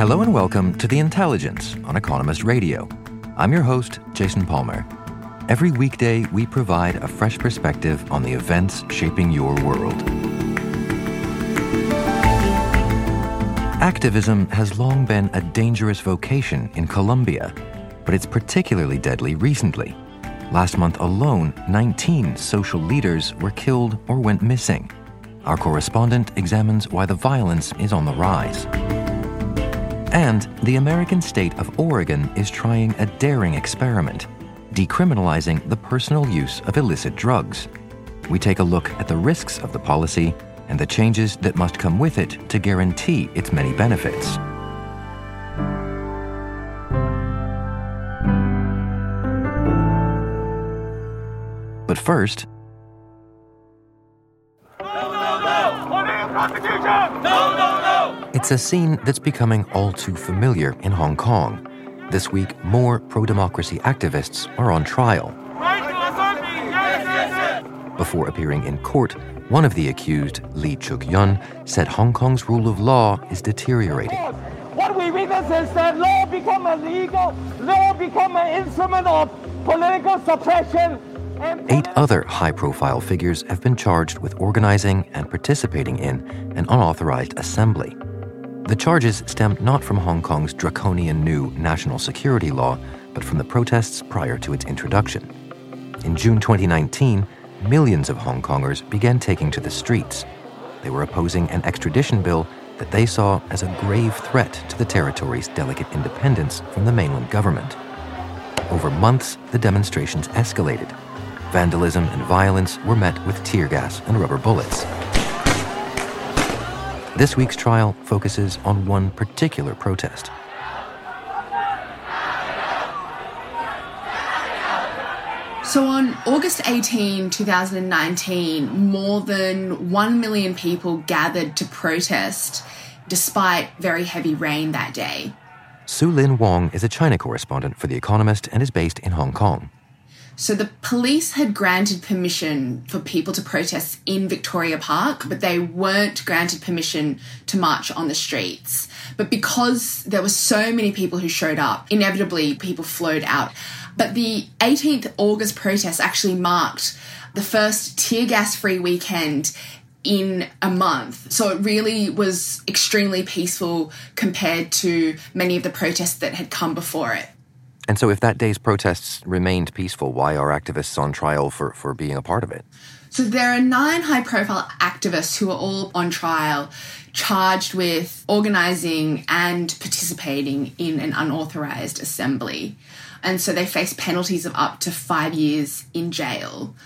Hello and welcome to The Intelligence on Economist Radio. I'm your host, Jason Palmer. Every weekday, we provide a fresh perspective on the events shaping your world. Activism has long been a dangerous vocation in Colombia, but it's particularly deadly recently. Last month alone, 19 social leaders were killed or went missing. Our correspondent examines why the violence is on the rise. And the American state of Oregon is trying a daring experiment, decriminalizing the personal use of illicit drugs. We take a look at the risks of the policy and the changes that must come with it to guarantee its many benefits. But first, It's a scene that's becoming all too familiar in Hong Kong. This week, more pro democracy activists are on trial. Before appearing in court, one of the accused, Lee Cheuk-yan, said Hong Kong's rule of law is deteriorating. What we witness is that law become illegal, law become an instrument of political suppression. Eight other high profile figures have been charged with organizing and participating in an unauthorized assembly. The charges stem not from Hong Kong's draconian new national security law, but from the protests prior to its introduction. In June 2019, millions of Hong Kongers began taking to the streets. They were opposing an extradition bill that they saw as a grave threat to the territory's delicate independence from the mainland government. Over months, the demonstrations escalated. Vandalism and violence were met with tear gas and rubber bullets. This week's trial focuses on one particular protest. So on August 18, 2019, more than 1 million people gathered to protest despite very heavy rain that day. Sue-Lin Wong is a China correspondent for The Economist and is based in Hong Kong. So the police had granted permission for people to protest in Victoria Park, but they weren't granted permission to march on the streets. But because there were so many people who showed up, inevitably people flowed out. But the 18th August protest actually marked the first tear gas free weekend in a month. So it really was extremely peaceful compared to many of the protests that had come before it. And so, if that day's protests remained peaceful, why are activists on trial for, for being a part of it? So, there are nine high profile activists who are all on trial, charged with organising and participating in an unauthorised assembly. And so, they face penalties of up to five years in jail.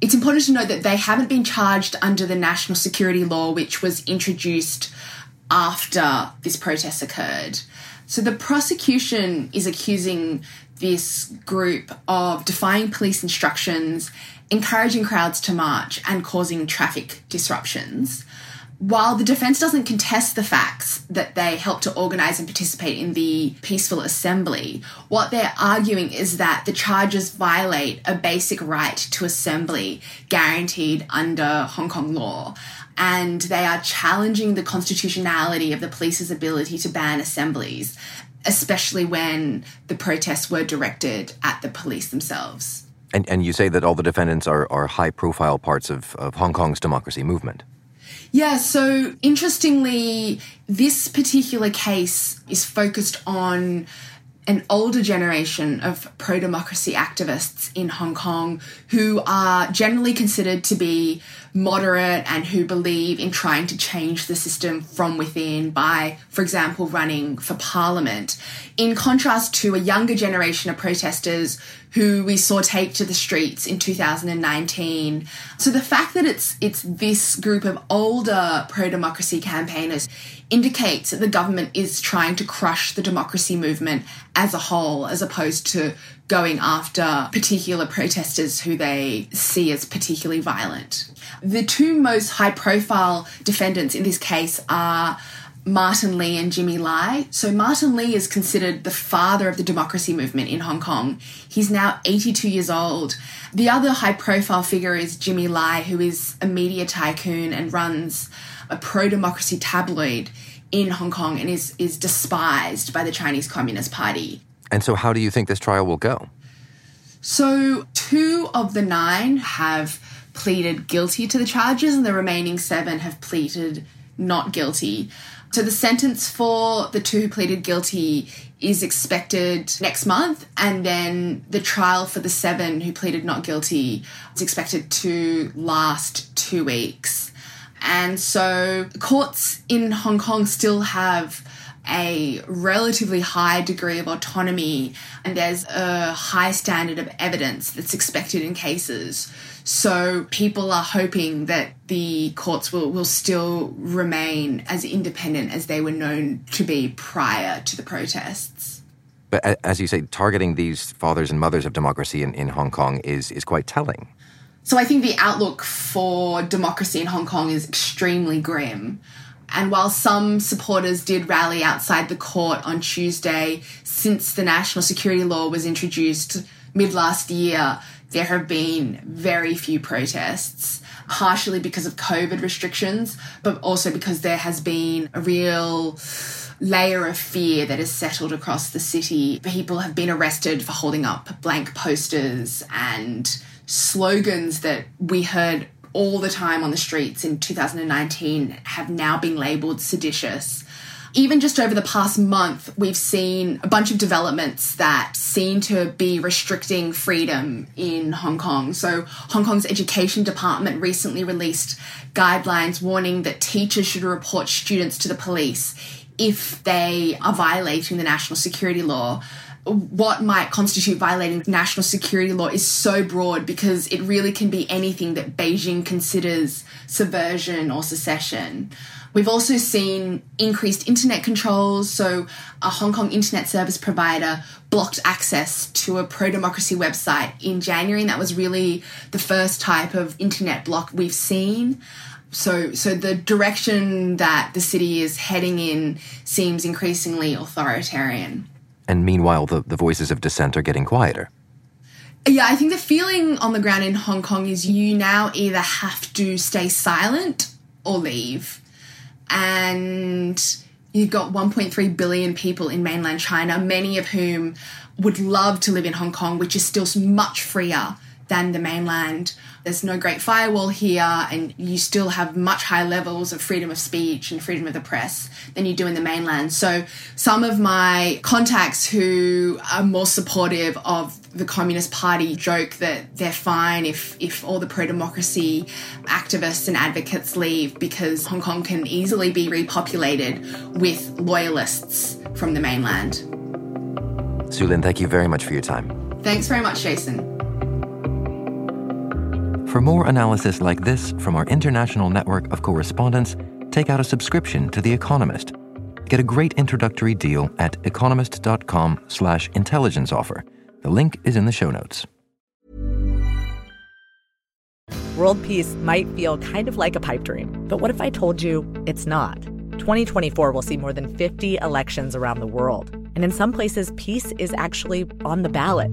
It's important to note that they haven't been charged under the national security law, which was introduced after this protest occurred. So the prosecution is accusing this group of defying police instructions, encouraging crowds to march, and causing traffic disruptions. While the defense doesn't contest the facts that they helped to organize and participate in the peaceful assembly, what they're arguing is that the charges violate a basic right to assembly guaranteed under Hong Kong law and they are challenging the constitutionality of the police's ability to ban assemblies, especially when the protests were directed at the police themselves. And, and you say that all the defendants are, are high profile parts of, of Hong Kong's democracy movement. Yeah, so interestingly, this particular case is focused on an older generation of pro democracy activists in Hong Kong who are generally considered to be moderate and who believe in trying to change the system from within by, for example, running for parliament. In contrast to a younger generation of protesters who we saw take to the streets in 2019. So the fact that it's it's this group of older pro-democracy campaigners indicates that the government is trying to crush the democracy movement as a whole as opposed to going after particular protesters who they see as particularly violent. The two most high profile defendants in this case are Martin Lee and Jimmy Lai. So, Martin Lee is considered the father of the democracy movement in Hong Kong. He's now 82 years old. The other high profile figure is Jimmy Lai, who is a media tycoon and runs a pro democracy tabloid in Hong Kong and is, is despised by the Chinese Communist Party. And so, how do you think this trial will go? So, two of the nine have pleaded guilty to the charges, and the remaining seven have pleaded not guilty. So the sentence for the two who pleaded guilty is expected next month, and then the trial for the seven who pleaded not guilty is expected to last two weeks. And so courts in Hong Kong still have a relatively high degree of autonomy and there's a high standard of evidence that's expected in cases. So people are hoping that the courts will, will still remain as independent as they were known to be prior to the protests. But as you say, targeting these fathers and mothers of democracy in, in Hong Kong is, is quite telling. So I think the outlook for democracy in Hong Kong is extremely grim. And while some supporters did rally outside the court on Tuesday since the national security law was introduced mid last year, there have been very few protests, partially because of COVID restrictions, but also because there has been a real layer of fear that has settled across the city. People have been arrested for holding up blank posters and slogans that we heard all the time on the streets in 2019 have now been labelled seditious. Even just over the past month, we've seen a bunch of developments that seem to be restricting freedom in Hong Kong. So, Hong Kong's education department recently released guidelines warning that teachers should report students to the police if they are violating the national security law what might constitute violating national security law is so broad because it really can be anything that Beijing considers subversion or secession. We've also seen increased internet controls. So, a Hong Kong internet service provider blocked access to a pro democracy website in January, and that was really the first type of internet block we've seen. So, so the direction that the city is heading in seems increasingly authoritarian. And meanwhile, the, the voices of dissent are getting quieter. Yeah, I think the feeling on the ground in Hong Kong is you now either have to stay silent or leave. And you've got 1.3 billion people in mainland China, many of whom would love to live in Hong Kong, which is still much freer than the mainland. There's no great firewall here, and you still have much higher levels of freedom of speech and freedom of the press than you do in the mainland. So, some of my contacts who are more supportive of the Communist Party joke that they're fine if, if all the pro democracy activists and advocates leave because Hong Kong can easily be repopulated with loyalists from the mainland. Sue Lin, thank you very much for your time. Thanks very much, Jason. For more analysis like this from our international network of correspondents, take out a subscription to The Economist. Get a great introductory deal at economist.com slash intelligence offer. The link is in the show notes. World peace might feel kind of like a pipe dream, but what if I told you it's not? 2024 will see more than 50 elections around the world, and in some places, peace is actually on the ballot.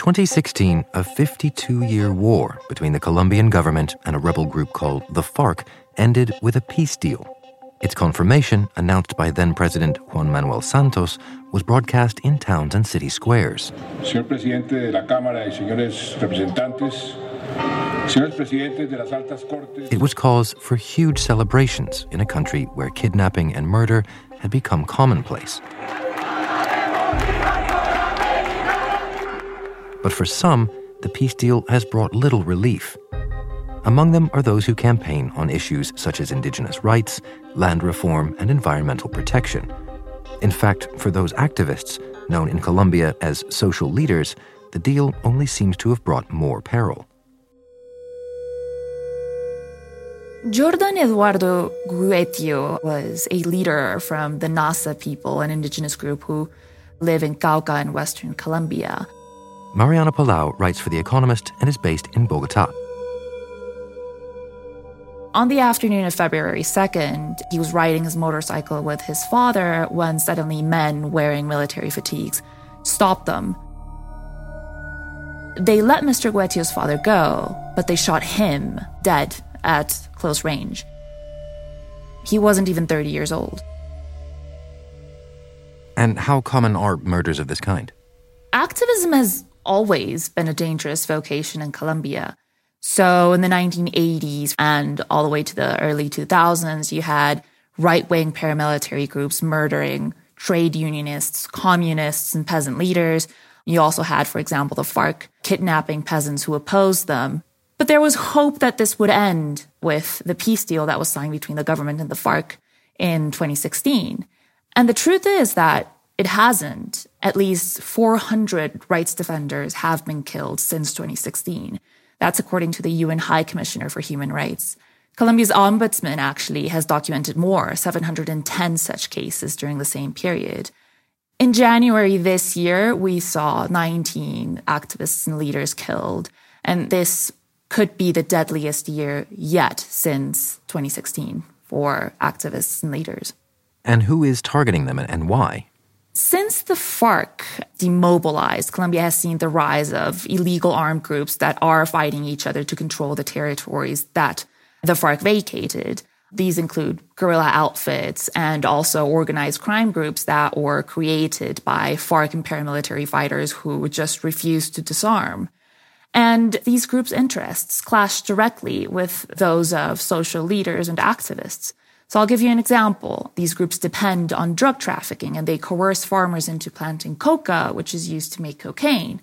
2016, a 52 year war between the Colombian government and a rebel group called the FARC ended with a peace deal. Its confirmation, announced by then President Juan Manuel Santos, was broadcast in towns and city squares. Señor presidente de la Cámara y señores representantes, It was cause for huge celebrations in a country where kidnapping and murder had become commonplace. But for some, the peace deal has brought little relief. Among them are those who campaign on issues such as indigenous rights, land reform, and environmental protection. In fact, for those activists, known in Colombia as social leaders, the deal only seems to have brought more peril. Jordan Eduardo Guetio was a leader from the Nasa people, an indigenous group who live in Cauca in western Colombia. Mariana Palau writes for The Economist and is based in Bogota. On the afternoon of February 2nd, he was riding his motorcycle with his father when suddenly men wearing military fatigues stopped them. They let Mr. Guetio's father go, but they shot him dead at close range. He wasn't even 30 years old. And how common are murders of this kind? Activism has always been a dangerous vocation in Colombia. So in the 1980s and all the way to the early 2000s, you had right wing paramilitary groups murdering trade unionists, communists, and peasant leaders. You also had, for example, the FARC kidnapping peasants who opposed them. But there was hope that this would end with the peace deal that was signed between the government and the FARC in 2016. And the truth is that it hasn't. At least 400 rights defenders have been killed since 2016. That's according to the UN High Commissioner for Human Rights. Colombia's ombudsman actually has documented more, 710 such cases during the same period. In January this year, we saw 19 activists and leaders killed. And this could be the deadliest year yet since 2016 for activists and leaders. And who is targeting them and why? Since the FARC demobilized, Colombia has seen the rise of illegal armed groups that are fighting each other to control the territories that the FARC vacated. These include guerrilla outfits and also organized crime groups that were created by FARC and paramilitary fighters who just refused to disarm. And these groups' interests clash directly with those of social leaders and activists. So I'll give you an example. These groups depend on drug trafficking and they coerce farmers into planting coca, which is used to make cocaine.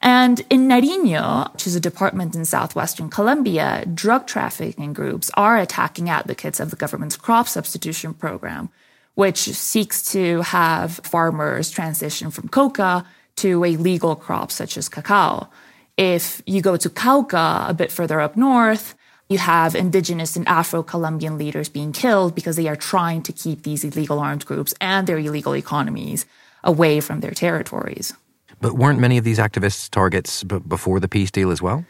And in Nariño, which is a department in southwestern Colombia, drug trafficking groups are attacking advocates of the government's crop substitution program, which seeks to have farmers transition from coca to a legal crop such as cacao. If you go to Cauca, a bit further up north, you have indigenous and Afro Colombian leaders being killed because they are trying to keep these illegal armed groups and their illegal economies away from their territories. But weren't many of these activists targets b- before the peace deal as well?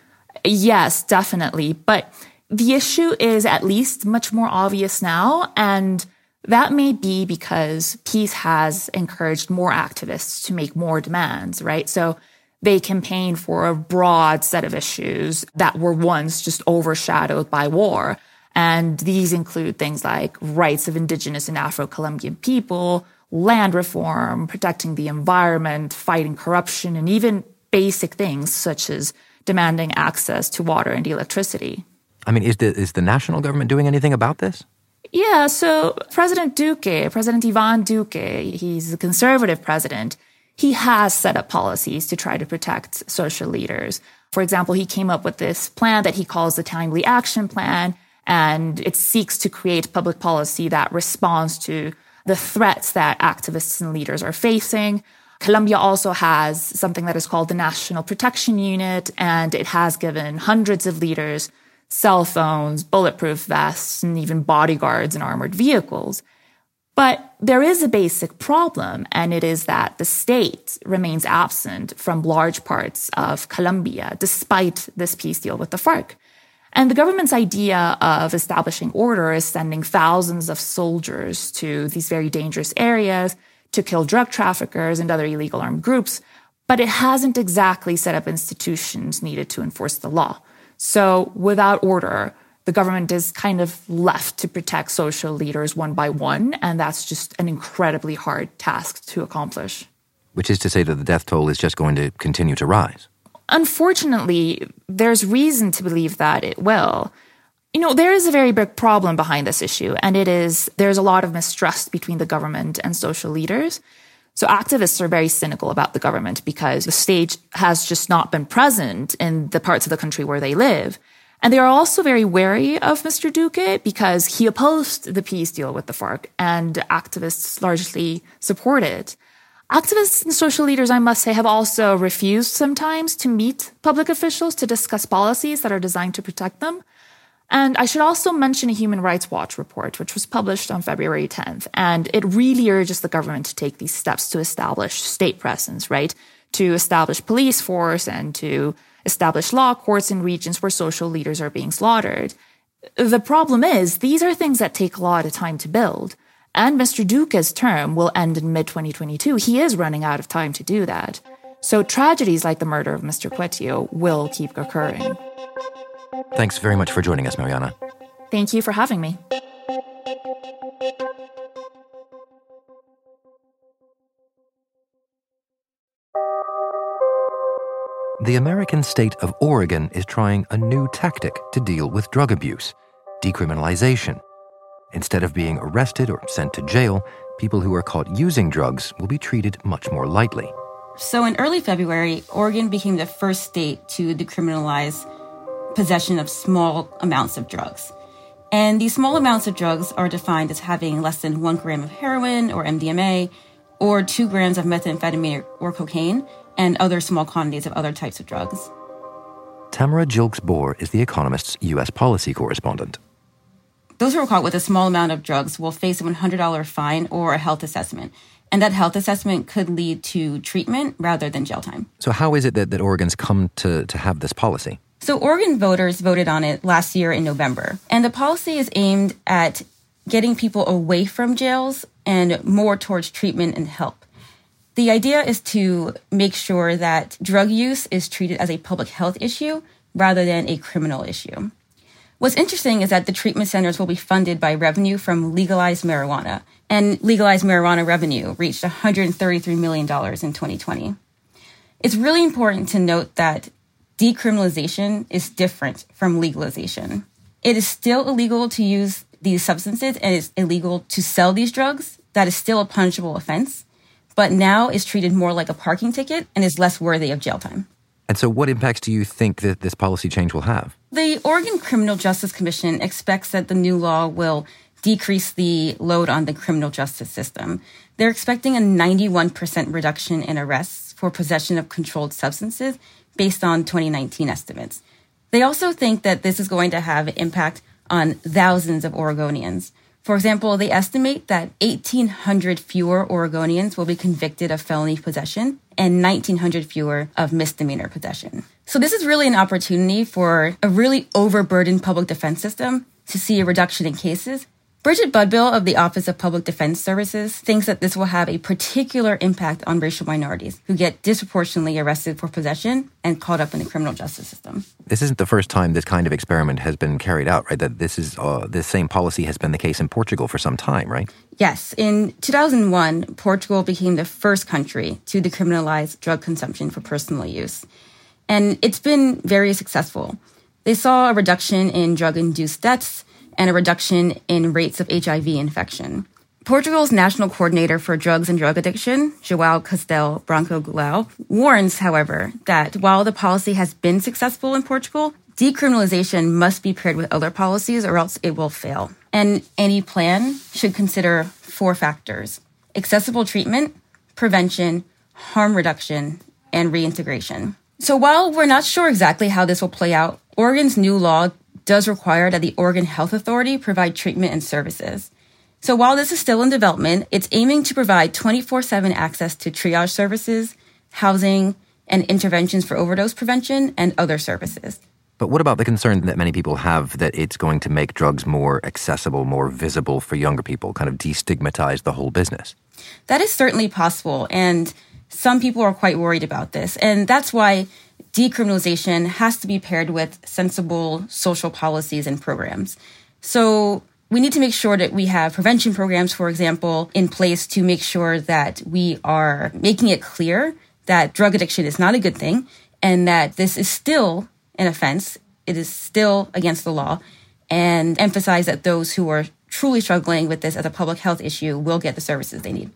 Yes, definitely. But the issue is at least much more obvious now. And that may be because peace has encouraged more activists to make more demands, right? So they campaign for a broad set of issues that were once just overshadowed by war. And these include things like rights of indigenous and Afro-Colombian people, land reform, protecting the environment, fighting corruption, and even basic things such as demanding access to water and electricity. I mean, is the, is the national government doing anything about this? Yeah, so President Duque, President Ivan Duque, he's a conservative president he has set up policies to try to protect social leaders. For example, he came up with this plan that he calls the Timely Action Plan, and it seeks to create public policy that responds to the threats that activists and leaders are facing. Colombia also has something that is called the National Protection Unit, and it has given hundreds of leaders cell phones, bulletproof vests, and even bodyguards and armored vehicles. But there is a basic problem, and it is that the state remains absent from large parts of Colombia, despite this peace deal with the FARC. And the government's idea of establishing order is sending thousands of soldiers to these very dangerous areas to kill drug traffickers and other illegal armed groups, but it hasn't exactly set up institutions needed to enforce the law. So without order, the government is kind of left to protect social leaders one by one, and that's just an incredibly hard task to accomplish. Which is to say that the death toll is just going to continue to rise. Unfortunately, there's reason to believe that it will. You know, there is a very big problem behind this issue, and it is there's a lot of mistrust between the government and social leaders. So activists are very cynical about the government because the state has just not been present in the parts of the country where they live. And they are also very wary of Mr. Duque because he opposed the peace deal with the FARC and activists largely support it. Activists and social leaders, I must say, have also refused sometimes to meet public officials to discuss policies that are designed to protect them. And I should also mention a Human Rights Watch report, which was published on February 10th. And it really urges the government to take these steps to establish state presence, right? To establish police force and to establish law courts in regions where social leaders are being slaughtered. The problem is these are things that take a lot of time to build. And Mr. Duque's term will end in mid 2022. He is running out of time to do that. So tragedies like the murder of Mr. Guetio will keep occurring. Thanks very much for joining us, Mariana. Thank you for having me. The American state of Oregon is trying a new tactic to deal with drug abuse decriminalization. Instead of being arrested or sent to jail, people who are caught using drugs will be treated much more lightly. So, in early February, Oregon became the first state to decriminalize possession of small amounts of drugs. And these small amounts of drugs are defined as having less than one gram of heroin or MDMA, or two grams of methamphetamine or cocaine, and other small quantities of other types of drugs. Tamara Gilkes Borr is The Economist's U.S. policy correspondent. Those who are caught with a small amount of drugs will face a $100 fine or a health assessment. And that health assessment could lead to treatment rather than jail time. So, how is it that, that Oregon's come to, to have this policy? So Oregon voters voted on it last year in November. And the policy is aimed at getting people away from jails and more towards treatment and help. The idea is to make sure that drug use is treated as a public health issue rather than a criminal issue. What's interesting is that the treatment centers will be funded by revenue from legalized marijuana, and legalized marijuana revenue reached $133 million in 2020. It's really important to note that decriminalization is different from legalization. It is still illegal to use these substances and it's illegal to sell these drugs. That is still a punishable offense, but now is treated more like a parking ticket and is less worthy of jail time. And so, what impacts do you think that this policy change will have? The Oregon Criminal Justice Commission expects that the new law will decrease the load on the criminal justice system. They're expecting a 91% reduction in arrests for possession of controlled substances based on 2019 estimates. They also think that this is going to have impact on thousands of Oregonians. For example, they estimate that 1,800 fewer Oregonians will be convicted of felony possession and 1,900 fewer of misdemeanor possession. So this is really an opportunity for a really overburdened public defense system to see a reduction in cases Bridget Budbill of the Office of Public Defense Services thinks that this will have a particular impact on racial minorities who get disproportionately arrested for possession and caught up in the criminal justice system. This isn't the first time this kind of experiment has been carried out, right? That this is uh, this same policy has been the case in Portugal for some time, right? Yes, in 2001, Portugal became the first country to decriminalize drug consumption for personal use. And it's been very successful. They saw a reduction in drug-induced deaths and a reduction in rates of HIV infection. Portugal's National Coordinator for Drugs and Drug Addiction, Joao Castel Branco Goulão, warns, however, that while the policy has been successful in Portugal, decriminalization must be paired with other policies or else it will fail. And any plan should consider four factors accessible treatment, prevention, harm reduction, and reintegration. So while we're not sure exactly how this will play out, Oregon's new law does require that the Oregon Health Authority provide treatment and services. So while this is still in development, it's aiming to provide 24 7 access to triage services, housing, and interventions for overdose prevention and other services. But what about the concern that many people have that it's going to make drugs more accessible, more visible for younger people, kind of destigmatize the whole business? That is certainly possible. And some people are quite worried about this. And that's why decriminalization has to be paired with sensible social policies and programs. So we need to make sure that we have prevention programs, for example, in place to make sure that we are making it clear that drug addiction is not a good thing and that this is still an offense. It is still against the law and emphasize that those who are truly struggling with this as a public health issue will get the services they need.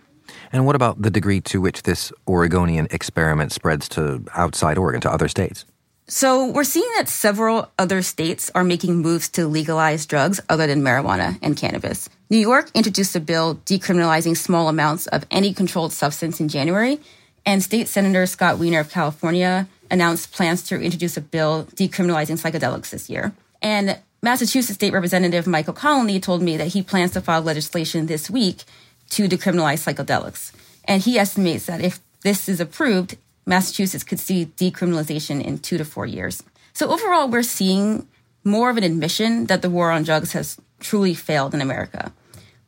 And what about the degree to which this Oregonian experiment spreads to outside Oregon, to other states? So we're seeing that several other states are making moves to legalize drugs other than marijuana and cannabis. New York introduced a bill decriminalizing small amounts of any controlled substance in January, and State Senator Scott Wiener of California announced plans to introduce a bill decriminalizing psychedelics this year. And Massachusetts State Representative Michael Connolly told me that he plans to file legislation this week to decriminalize psychedelics. And he estimates that if this is approved, Massachusetts could see decriminalization in two to four years. So overall, we're seeing more of an admission that the war on drugs has truly failed in America.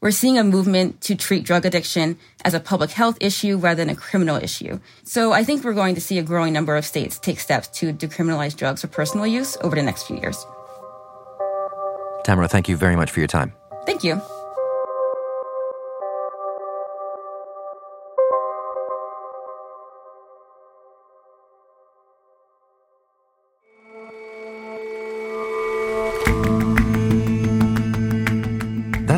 We're seeing a movement to treat drug addiction as a public health issue rather than a criminal issue. So I think we're going to see a growing number of states take steps to decriminalize drugs for personal use over the next few years. Tamara, thank you very much for your time. Thank you.